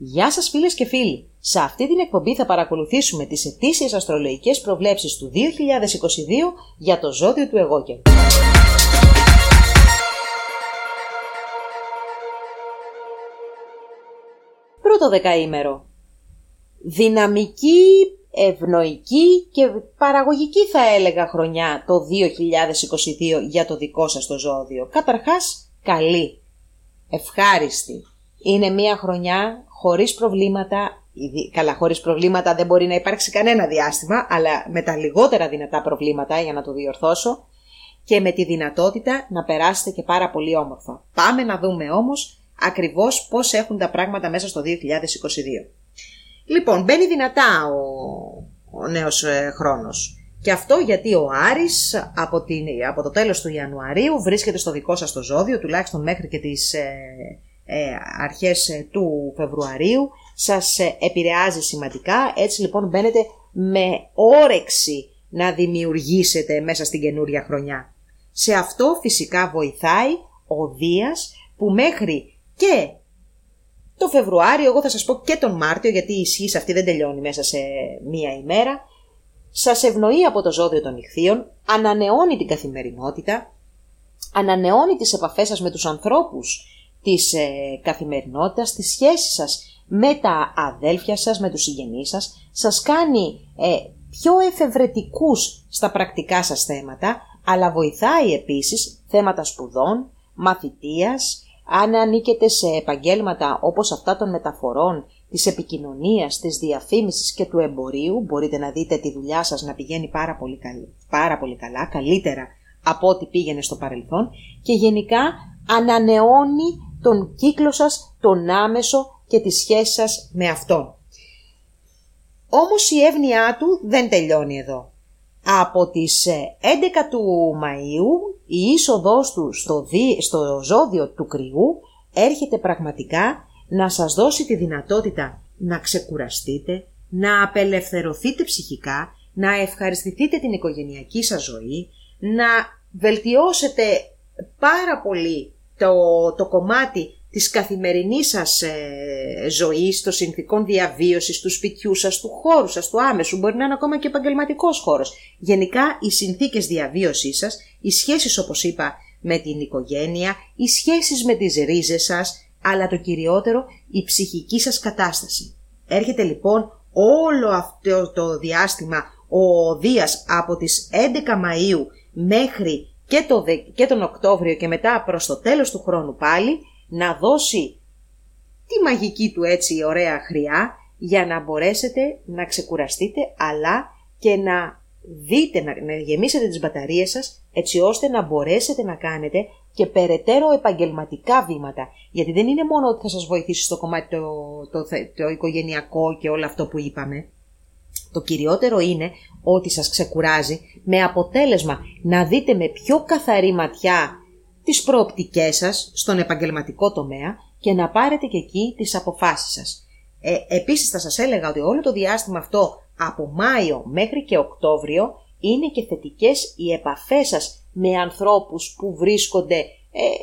Γεια σας φίλες και φίλοι! Σε αυτή την εκπομπή θα παρακολουθήσουμε τις ετήσιες αστρολογικές προβλέψεις του 2022 για το ζώδιο του εγώκερ. Πρώτο δεκαήμερο. Δυναμική, ευνοϊκή και παραγωγική θα έλεγα χρονιά το 2022 για το δικό σας το ζώδιο. Καταρχάς, καλή, ευχάριστη. Είναι μια χρονιά χωρίς προβλήματα, καλά χωρίς προβλήματα δεν μπορεί να υπάρξει κανένα διάστημα, αλλά με τα λιγότερα δυνατά προβλήματα για να το διορθώσω και με τη δυνατότητα να περάσετε και πάρα πολύ όμορφα. Πάμε να δούμε όμως ακριβώς πώς έχουν τα πράγματα μέσα στο 2022. Λοιπόν, μπαίνει δυνατά ο, ο νέος ε, χρόνος. Και αυτό γιατί ο Άρης από, την, από το τέλος του Ιανουαρίου βρίσκεται στο δικό σας το ζώδιο, τουλάχιστον μέχρι και τις ε, ε, αρχές ε, του Φεβρουαρίου σας ε, επηρεάζει σημαντικά. Έτσι λοιπόν μπαίνετε με όρεξη να δημιουργήσετε μέσα στην καινούρια χρονιά. Σε αυτό φυσικά βοηθάει ο Δίας που μέχρι και το Φεβρουάριο, εγώ θα σας πω και τον Μάρτιο γιατί η ισχύς αυτή δεν τελειώνει μέσα σε μία ημέρα, σας ευνοεί από το ζώδιο των ηχθείων, ανανεώνει την καθημερινότητα, ανανεώνει τις επαφές σας με τους ανθρώπους της ε, καθημερινότητας, της σχέσης σας με τα αδέλφια σας, με τους συγγενείς σας, σας κάνει ε, πιο εφευρετικούς στα πρακτικά σας θέματα, αλλά βοηθάει επίσης θέματα σπουδών, μαθητείας, αν ανήκετε σε επαγγέλματα όπως αυτά των μεταφορών, της επικοινωνίας, της διαφήμισης και του εμπορίου, μπορείτε να δείτε τη δουλειά σας να πηγαίνει πάρα πολύ, πάρα πολύ καλά, καλύτερα από ό,τι πήγαινε στο παρελθόν και γενικά ανανεώνει τον κύκλο σας, τον άμεσο και τη σχέση σας με αυτόν. Όμως η εύνοιά του δεν τελειώνει εδώ. Από τις 11 ε, του Μαΐου η είσοδός του στο, στο ζώδιο του κρυού έρχεται πραγματικά να σας δώσει τη δυνατότητα να ξεκουραστείτε, να απελευθερωθείτε ψυχικά, να ευχαριστηθείτε την οικογενειακή σας ζωή, να βελτιώσετε πάρα πολύ το, το κομμάτι της καθημερινής σας ε, ζωής, των συνθήκων διαβίωσης, του σπιτιού σας, του χώρου σας, του άμεσου, μπορεί να είναι ακόμα και επαγγελματικός χώρος. Γενικά οι συνθήκες διαβίωσής σας, οι σχέσεις όπως είπα με την οικογένεια, οι σχέσεις με τις ρίζες σας, αλλά το κυριότερο η ψυχική σας κατάσταση. Έρχεται λοιπόν όλο αυτό το διάστημα ο Δίας από τις 11 Μαΐου μέχρι και, το, και τον Οκτώβριο και μετά προς το τέλος του χρόνου πάλι να δώσει τη μαγική του έτσι ωραία χρειά για να μπορέσετε να ξεκουραστείτε αλλά και να δείτε, να, να γεμίσετε τις μπαταρίες σας έτσι ώστε να μπορέσετε να κάνετε και περαιτέρω επαγγελματικά βήματα. Γιατί δεν είναι μόνο ότι θα σας βοηθήσει στο κομμάτι το, το, το, το οικογενειακό και όλο αυτό που είπαμε. Το κυριότερο είναι ότι σας ξεκουράζει με αποτέλεσμα να δείτε με πιο καθαρή ματιά τις προοπτικές σας στον επαγγελματικό τομέα και να πάρετε και εκεί τις αποφάσεις σας. Ε, επίσης θα σας έλεγα ότι όλο το διάστημα αυτό από Μάιο μέχρι και Οκτώβριο είναι και θετικές οι επαφές σας με ανθρώπους που βρίσκονται ε,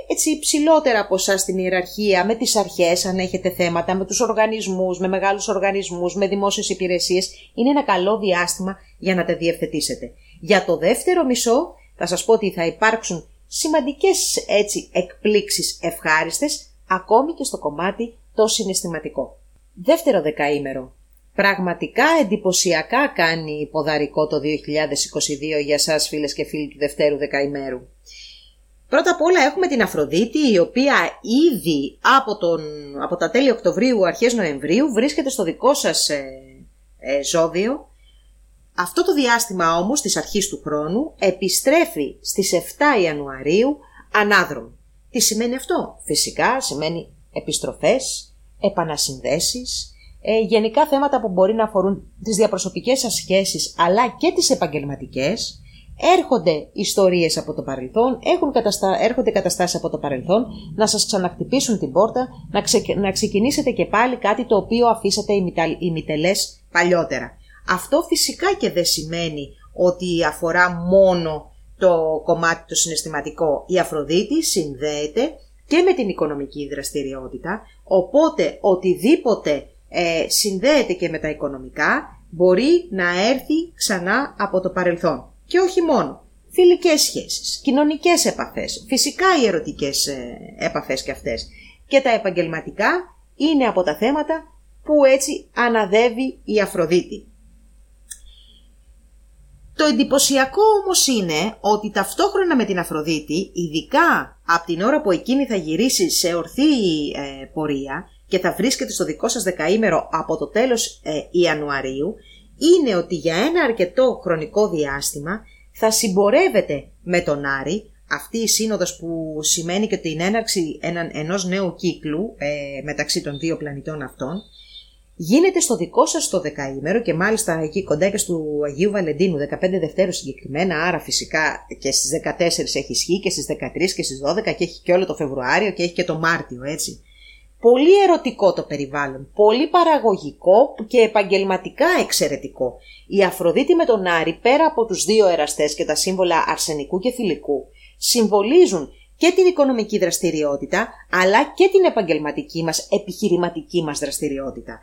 έτσι ψηλότερα από εσάς στην ιεραρχία, με τις αρχές αν έχετε θέματα, με τους οργανισμούς, με μεγάλους οργανισμούς, με δημόσιες υπηρεσίες, είναι ένα καλό διάστημα για να τα διευθετήσετε. Για το δεύτερο μισό θα σας πω ότι θα υπάρξουν σημαντικές έτσι εκπλήξεις ευχάριστες, ακόμη και στο κομμάτι το συναισθηματικό. Δεύτερο δεκαήμερο. Πραγματικά εντυπωσιακά κάνει ποδαρικό το 2022 για σας φίλες και φίλοι του δευτέρου δεκαημέρου. Πρώτα απ' όλα έχουμε την Αφροδίτη η οποία ήδη από, τον, από τα τέλη Οκτωβρίου αρχές Νοεμβρίου βρίσκεται στο δικό σας ε, ε, ζώδιο. Αυτό το διάστημα όμως της αρχής του χρόνου επιστρέφει στις 7 Ιανουαρίου ανάδρομο. Τι σημαίνει αυτό; Φυσικά σημαίνει επιστροφές, επανασυνδέσεις, ε, γενικά θέματα που μπορεί να αφορούν τις διαπροσωπικές σας σχέσεις αλλά και τις επαγγελματικές έρχονται ιστορίες από το παρελθόν, έχουν καταστα... έρχονται καταστάσεις από το παρελθόν να σας ξανακτυπήσουν την πόρτα, να, να ξεκινήσετε και πάλι κάτι το οποίο αφήσατε ημιτελές παλιότερα. Αυτό φυσικά και δεν σημαίνει ότι αφορά μόνο το κομμάτι το συναισθηματικό. Η Αφροδίτη συνδέεται και με την οικονομική δραστηριότητα, οπότε οτιδήποτε ε, συνδέεται και με τα οικονομικά μπορεί να έρθει ξανά από το παρελθόν. Και όχι μόνο. Φιλικές σχέσεις, κοινωνικές επαφές, φυσικά οι ερωτικές ε, επαφές και αυτές. Και τα επαγγελματικά είναι από τα θέματα που έτσι αναδεύει η Αφροδίτη. Το εντυπωσιακό όμως είναι ότι ταυτόχρονα με την Αφροδίτη, ειδικά από την ώρα που εκείνη θα γυρίσει σε ορθή ε, πορεία και θα βρίσκεται στο δικό σας δεκαήμερο από το τέλος ε, Ιανουαρίου, είναι ότι για ένα αρκετό χρονικό διάστημα θα συμπορεύεται με τον Άρη, αυτή η σύνοδος που σημαίνει και την έναρξη ενός νέου κύκλου ε, μεταξύ των δύο πλανητών αυτών, γίνεται στο δικό σας το δεκαήμερο και μάλιστα εκεί κοντά και στο Αγίου Βαλεντίνου, 15 Δευτέρου συγκεκριμένα, άρα φυσικά και στις 14 έχει ισχύ και στις 13 και στις 12 και έχει και όλο το Φεβρουάριο και έχει και το Μάρτιο, έτσι. Πολύ ερωτικό το περιβάλλον, πολύ παραγωγικό και επαγγελματικά εξαιρετικό. Η Αφροδίτη με τον Άρη, πέρα από τους δύο εραστές και τα σύμβολα αρσενικού και θηλυκού, συμβολίζουν και την οικονομική δραστηριότητα, αλλά και την επαγγελματική μας, επιχειρηματική μας δραστηριότητα.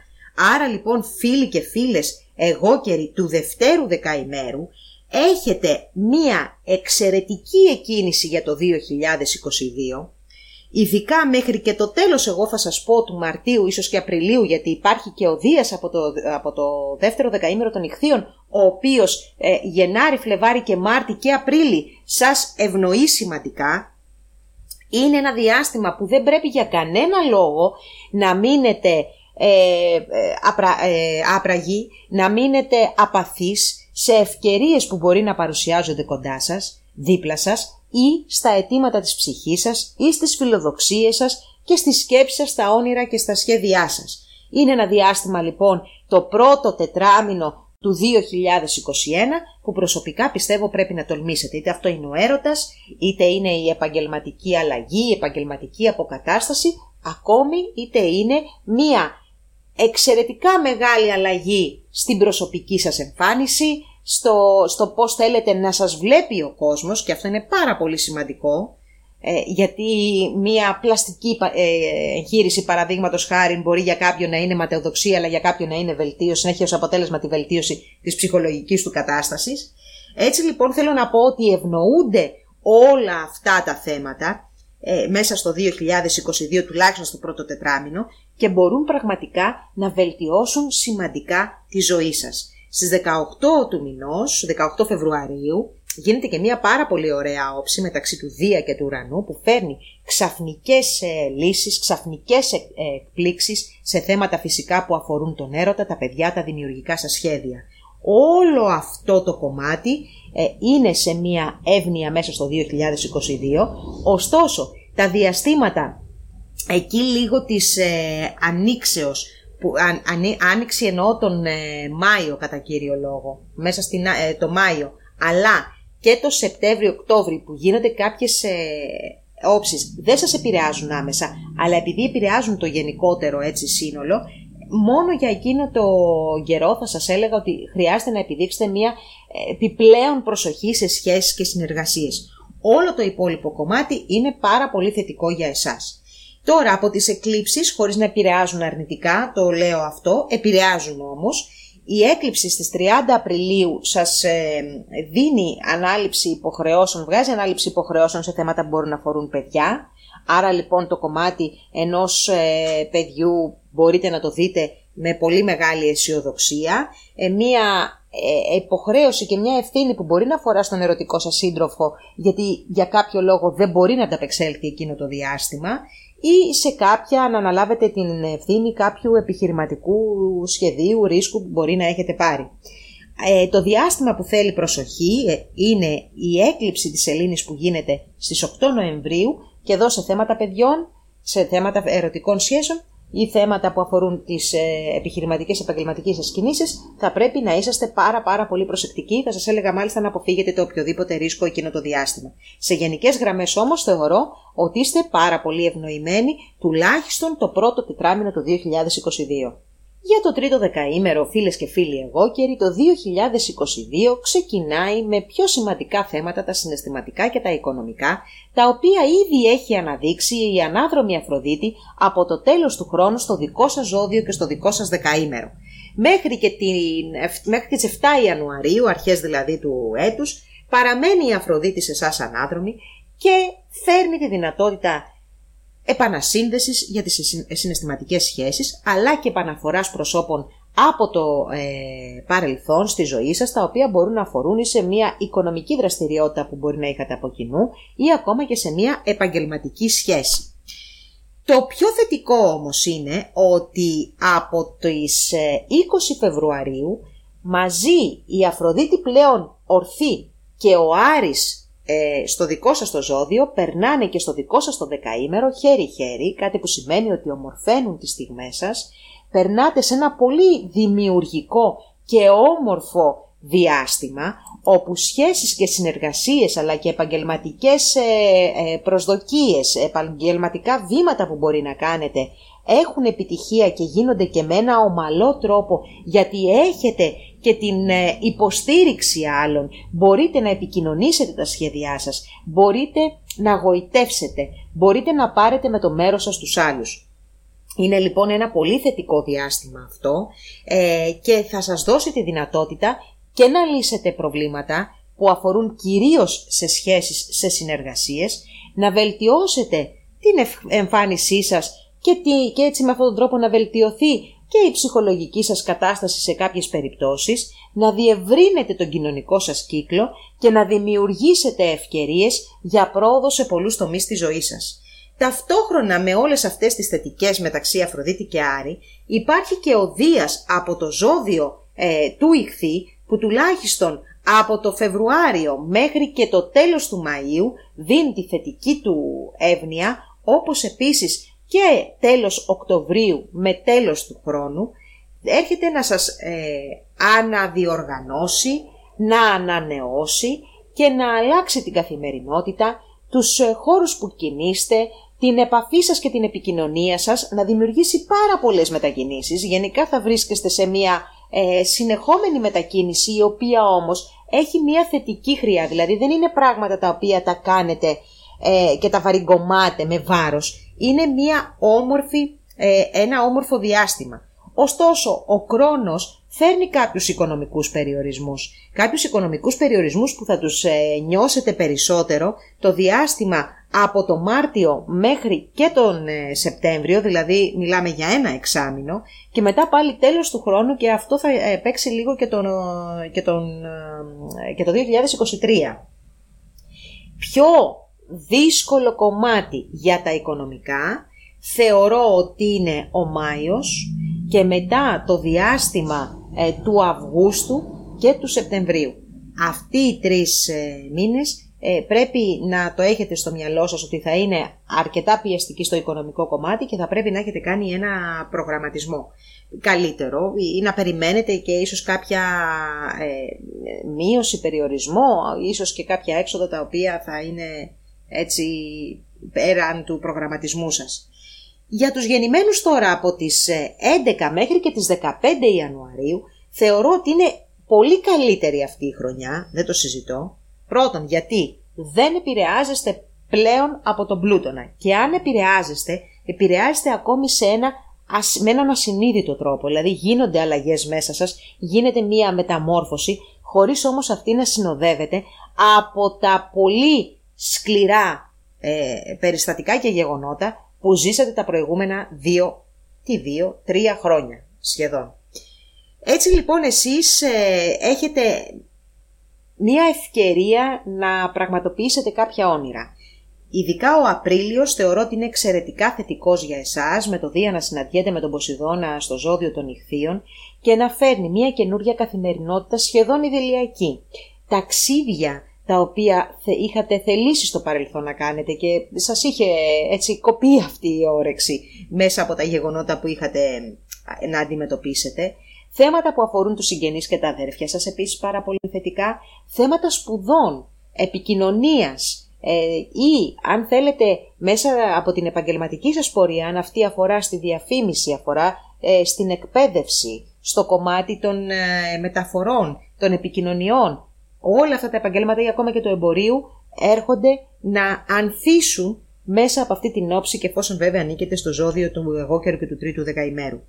Άρα λοιπόν φίλοι και φίλες εγώκεροι του δευτέρου δεκαημέρου έχετε μία εξαιρετική εκκίνηση για το 2022 Ειδικά μέχρι και το τέλος εγώ θα σας πω του Μαρτίου, ίσως και Απριλίου, γιατί υπάρχει και ο Δίας από το, από το δεύτερο δεκαήμερο των Ιχθείων, ο οποίος ε, Γενάρη, Φλεβάρη και Μάρτι και Απρίλη σας ευνοεί σημαντικά. Είναι ένα διάστημα που δεν πρέπει για κανένα λόγο να μείνετε ε, ε, απρα, ε, άπραγοι, να μείνετε απαθείς σε ευκαιρίες που μπορεί να παρουσιάζονται κοντά σας, δίπλα σας ή στα αιτήματα της ψυχής σας ή στις φιλοδοξίες σας και στις σκέψεις σας, στα όνειρα και στα σχέδιά σας. Είναι ένα διάστημα λοιπόν το πρώτο τετράμινο του 2021 που προσωπικά πιστεύω πρέπει να τολμήσετε. Είτε αυτό είναι ο έρωτας, είτε είναι η επαγγελματική αλλαγή, η επαγγελματική αποκατάσταση, ακόμη είτε είναι μία εξαιρετικά μεγάλη αλλαγή στην προσωπική σας εμφάνιση, στο, στο πώς θέλετε να σας βλέπει ο κόσμος και αυτό είναι πάρα πολύ σημαντικό ε, γιατί μια πλαστική ε, εγχείρηση παραδείγματος χάρη μπορεί για κάποιον να είναι ματαιοδοξία αλλά για κάποιον να είναι βελτίωση, να έχει ως αποτέλεσμα τη βελτίωση της ψυχολογικής του κατάστασης. Έτσι λοιπόν θέλω να πω ότι ευνοούνται όλα αυτά τα θέματα ε, μέσα στο 2022 τουλάχιστον στο πρώτο τετράμινο και μπορούν πραγματικά να βελτιώσουν σημαντικά τη ζωή σας. Στις 18 του μηνός, 18 Φεβρουαρίου, γίνεται και μια πάρα πολύ ωραία όψη μεταξύ του Δία και του Ουρανού που φέρνει ξαφνικές ε, λύσεις, ξαφνικές ε, εκπλήξεις σε θέματα φυσικά που αφορούν τον έρωτα, τα παιδιά, τα δημιουργικά σας σχέδια. Όλο αυτό το κομμάτι ε, είναι σε μια εύνοια μέσα στο 2022, ωστόσο τα διαστήματα εκεί λίγο της ε, ανοίξεως που αν, άνοιξη εννοώ τον ε, Μάιο κατά κύριο λόγο, μέσα στην, ε, το Μάιο, αλλά και το Σεπτέμβριο-Οκτώβριο που γίνονται κάποιες ε, όψεις δεν σας επηρεάζουν άμεσα, αλλά επειδή επηρεάζουν το γενικότερο έτσι σύνολο, μόνο για εκείνο το καιρό θα σας έλεγα ότι χρειάζεται να επιδείξετε μια επιπλέον προσοχή σε σχέσεις και συνεργασίες. Όλο το υπόλοιπο κομμάτι είναι πάρα πολύ θετικό για εσάς. Τώρα από τις εκλήψεις, χωρίς να επηρεάζουν αρνητικά, το λέω αυτό, επηρεάζουν όμως, η έκλειψη στις 30 Απριλίου σας ε, δίνει ανάληψη υποχρεώσεων, βγάζει ανάληψη υποχρεώσεων σε θέματα που μπορούν να αφορούν παιδιά. Άρα λοιπόν το κομμάτι ενός ε, παιδιού μπορείτε να το δείτε με πολύ μεγάλη αισιοδοξία. Ε, μία υποχρέωση και μια ευθύνη που μπορεί να αφορά στον ερωτικό σας σύντροφο γιατί για κάποιο λόγο δεν μπορεί να ανταπεξέλθει εκείνο το διάστημα ή σε κάποια να αναλάβετε την ευθύνη κάποιου επιχειρηματικού σχεδίου, ρίσκου που μπορεί να έχετε πάρει. Ε, το διάστημα που θέλει προσοχή ε, είναι η έκλειψη της σελήνης που γίνεται στις 8 Νοεμβρίου και εδώ σε θέματα παιδιών, σε θέματα ερωτικών σχέσεων ή θέματα που αφορούν τις ε, επιχειρηματικές επαγγελματικές σας κινήσεις, θα πρέπει να είσαστε πάρα πάρα πολύ προσεκτικοί. Θα σας έλεγα μάλιστα να αποφύγετε το οποιοδήποτε ρίσκο εκείνο το διάστημα. Σε γενικές γραμμές όμως θεωρώ ότι είστε πάρα πολύ ευνοημένοι τουλάχιστον το πρώτο τετράμινο του 2022. Για το τρίτο δεκαήμερο, φίλες και φίλοι εγώ, και το 2022 ξεκινάει με πιο σημαντικά θέματα τα συναισθηματικά και τα οικονομικά, τα οποία ήδη έχει αναδείξει η ανάδρομη Αφροδίτη από το τέλος του χρόνου στο δικό σας ζώδιο και στο δικό σας δεκαήμερο. Μέχρι και την, μέχρι τις 7 Ιανουαρίου, αρχές δηλαδή του έτους, παραμένει η Αφροδίτη σε εσάς ανάδρομη και φέρνει τη δυνατότητα επανασύνδεσης για τις συναισθηματικές σχέσεις, αλλά και επαναφοράς προσώπων από το ε, παρελθόν στη ζωή σας, τα οποία μπορούν να αφορούν σε μια οικονομική δραστηριότητα που μπορεί να είχατε από κοινού ή ακόμα και σε μια επαγγελματική σχέση. Το πιο θετικό όμως είναι ότι από τις 20 ε, Φεβρουαρίου μαζί η Αφροδίτη πλέον ορθή και ο Άρης ε, στο δικό σας το ζώδιο περνάνε και στο δικό σας το δεκαήμερο χέρι-χέρι, κάτι που σημαίνει ότι ομορφαίνουν τις στιγμές σας, περνάτε σε ένα πολύ δημιουργικό και όμορφο διάστημα όπου σχέσεις και συνεργασίες αλλά και επαγγελματικές ε, ε, προσδοκίες, επαγγελματικά βήματα που μπορεί να κάνετε έχουν επιτυχία και γίνονται και με ένα ομαλό τρόπο γιατί έχετε και την ε, υποστήριξη άλλων, μπορείτε να επικοινωνήσετε τα σχέδιά σας, μπορείτε να γοητεύσετε, μπορείτε να πάρετε με το μέρος σας τους άλλους. Είναι λοιπόν ένα πολύ θετικό διάστημα αυτό ε, και θα σας δώσει τη δυνατότητα και να λύσετε προβλήματα που αφορούν κυρίως σε σχέσεις, σε συνεργασίες, να βελτιώσετε την εμφάνισή σας και, τι, και έτσι με αυτόν τον τρόπο να βελτιωθεί και η ψυχολογική σας κατάσταση σε κάποιες περιπτώσεις, να διευρύνετε τον κοινωνικό σας κύκλο και να δημιουργήσετε ευκαιρίες για πρόοδο σε πολλούς τομείς της ζωής σας. Ταυτόχρονα με όλες αυτές τις θετικές μεταξύ Αφροδίτη και Άρη υπάρχει και ο Δίας από το ζώδιο ε, του Ιχθύ που τουλάχιστον από το Φεβρουάριο μέχρι και το τέλος του Μαΐου δίνει τη θετική του εύνοια όπως επίσης και τέλος Οκτωβρίου με τέλος του χρόνου έρχεται να σας ε, αναδιοργανώσει, να ανανεώσει και να αλλάξει την καθημερινότητα, τους ε, χώρους που κινείστε, την επαφή σας και την επικοινωνία σας, να δημιουργήσει πάρα πολλές μετακινήσεις. Γενικά θα βρίσκεστε σε μια ε, συνεχόμενη μετακίνηση, η οποία όμως έχει μια θετική χρειά, δηλαδή δεν είναι πράγματα τα οποία τα κάνετε ε, και τα βαριγκομάτε με βάρος. Είναι μια όμορφη, ε, ένα όμορφο διάστημα. Ωστόσο, ο χρόνος φέρνει κάποιους οικονομικούς περιορισμούς. Κάποιους οικονομικούς περιορισμούς που θα τους ε, νιώσετε περισσότερο το διάστημα από το Μάρτιο μέχρι και τον Σεπτέμβριο, δηλαδή μιλάμε για ένα εξάμηνο και μετά πάλι τέλος του χρόνου και αυτό θα παίξει λίγο και, τον, και, τον, και το 2023. Πιο δύσκολο κομμάτι για τα οικονομικά θεωρώ ότι είναι ο Μάιος και μετά το διάστημα ε, του Αυγούστου και του Σεπτεμβρίου. Αυτοί οι τρεις ε, μήνες ε, πρέπει να το έχετε στο μυαλό σας ότι θα είναι αρκετά πιεστική στο οικονομικό κομμάτι και θα πρέπει να έχετε κάνει ένα προγραμματισμό καλύτερο ή να περιμένετε και ίσως κάποια μείωση, περιορισμό, ίσως και κάποια έξοδα τα οποία θα είναι έτσι πέραν του προγραμματισμού σας. Για τους γεννημένους τώρα από τις 11 ε, μέχρι και τις 15 Ιανουαρίου θεωρώ ότι είναι πολύ καλύτερη αυτή η χρονιά, δεν το συζητώ. Πρώτον γιατί δεν επηρεάζεστε πλέον από τον πλούτονα και αν επηρεάζεστε, επηρεάζεστε ακόμη σε ένα, με έναν ασυνείδητο τρόπο, δηλαδή γίνονται αλλαγές μέσα σας, γίνεται μία μεταμόρφωση, χωρίς όμως αυτή να συνοδεύεται από τα πολύ σκληρά ε, περιστατικά και γεγονότα που ζήσατε τα προηγούμενα δύο, τι δύο, τρία χρόνια σχεδόν. Έτσι λοιπόν εσείς ε, έχετε μία ευκαιρία να πραγματοποιήσετε κάποια όνειρα. Ειδικά ο Απρίλιος θεωρώ ότι είναι εξαιρετικά θετικός για εσάς με το Δία να συναντιέται με τον Ποσειδώνα στο ζώδιο των ηχθείων και να φέρνει μια καινούργια καθημερινότητα σχεδόν ιδηλιακή. Ταξίδια τα οποία είχατε θελήσει στο παρελθόν να κάνετε και σας είχε έτσι κοπεί αυτή η όρεξη μέσα από τα γεγονότα που είχατε να αντιμετωπίσετε. Θέματα που αφορούν τους συγγενείς και τα αδέρφια σας επίσης πάρα πολύ θετικά. Θέματα σπουδών, επικοινωνίας ε, ή αν θέλετε μέσα από την επαγγελματική σας πορεία, αν αυτή αφορά στη διαφήμιση, αφορά ε, στην εκπαίδευση, στο κομμάτι των ε, μεταφορών, των επικοινωνιών. Όλα αυτά τα επαγγέλματα ή ακόμα και του εμπορίου έρχονται να ανθίσουν μέσα από αυτή την όψη και εφόσον βέβαια ανήκετε στο ζώδιο του εγώκερου και του τρίτου δεκαημέρου.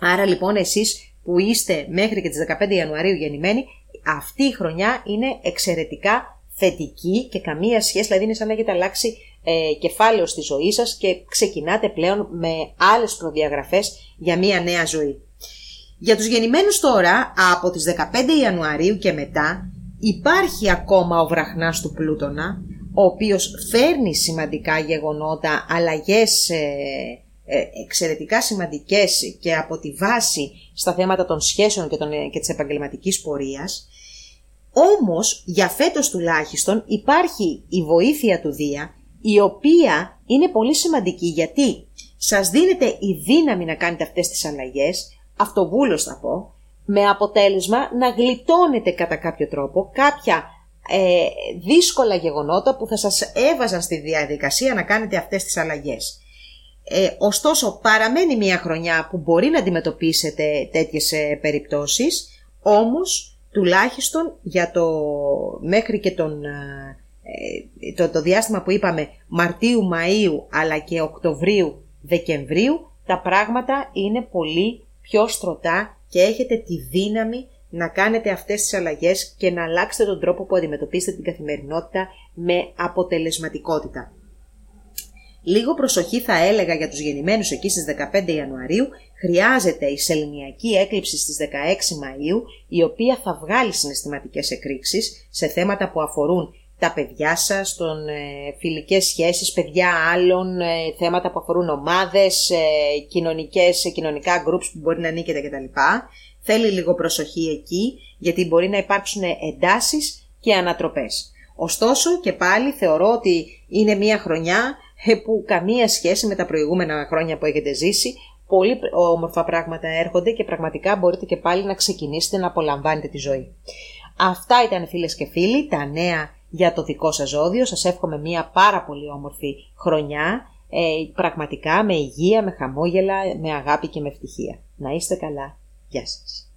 Άρα λοιπόν εσείς που είστε μέχρι και τις 15 Ιανουαρίου γεννημένοι, αυτή η χρονιά είναι εξαιρετικά θετική και καμία σχέση, δηλαδή είναι σαν να έχετε αλλάξει ε, κεφάλαιο στη ζωή σας και ξεκινάτε πλέον με άλλες προδιαγραφές για μια νέα ζωή. Για τους γεννημένους τώρα, από τις 15 Ιανουαρίου και μετά, υπάρχει ακόμα ο βραχνάς του Πλούτονα, ο οποίος φέρνει σημαντικά γεγονότα, αλλαγές ε, ε, εξαιρετικά σημαντικές και από τη βάση στα θέματα των σχέσεων και, των, και της επαγγελματικής πορείας. Όμως, για φέτος τουλάχιστον, υπάρχει η βοήθεια του Δία, η οποία είναι πολύ σημαντική γιατί σας δίνεται η δύναμη να κάνετε αυτές τις αλλαγές, αυτοβούλος θα πω, με αποτέλεσμα να γλιτώνετε κατά κάποιο τρόπο κάποια ε, δύσκολα γεγονότα που θα σας έβαζαν στη διαδικασία να κάνετε αυτές τις αλλαγές. Ε, ωστόσο παραμένει μια χρονιά που μπορεί να αντιμετωπίσετε τέτοιες ε, περιπτώσεις, όμως τουλάχιστον για το μέχρι και τον, ε, το, το διάστημα που είπαμε Μαρτίου, Μαΐου αλλά και Οκτωβρίου, Δεκεμβρίου τα πράγματα είναι πολύ πιο στρωτά και έχετε τη δύναμη να κάνετε αυτές τις αλλαγές και να αλλάξετε τον τρόπο που αντιμετωπίσετε την καθημερινότητα με αποτελεσματικότητα. Λίγο προσοχή θα έλεγα για τους γεννημένους εκεί στις 15 Ιανουαρίου, χρειάζεται η σεληνιακή έκλειψη στις 16 Μαΐου, η οποία θα βγάλει συναισθηματικές εκρήξεις σε θέματα που αφορούν τα παιδιά σας, τον, ε, φιλικές σχέσεις, παιδιά άλλων, ε, θέματα που αφορούν ομάδες, ε, κοινωνικές, κοινωνικά groups που μπορεί να ανήκετε κτλ. Θέλει λίγο προσοχή εκεί, γιατί μπορεί να υπάρξουν εντάσεις και ανατροπές. Ωστόσο και πάλι θεωρώ ότι είναι μια χρονιά ε, που καμία σχέση με τα προηγούμενα χρόνια που έχετε ζήσει. Πολύ όμορφα πράγματα έρχονται και πραγματικά μπορείτε και πάλι να ξεκινήσετε να απολαμβάνετε τη ζωή. Αυτά ήταν φίλες και φίλοι, τα νέα για το δικό σας ζώδιο. Σας εύχομαι μια πάρα πολύ όμορφη χρονιά, ε, πραγματικά με υγεία, με χαμόγελα, με αγάπη και με ευτυχία. Να είστε καλά. Γεια σας.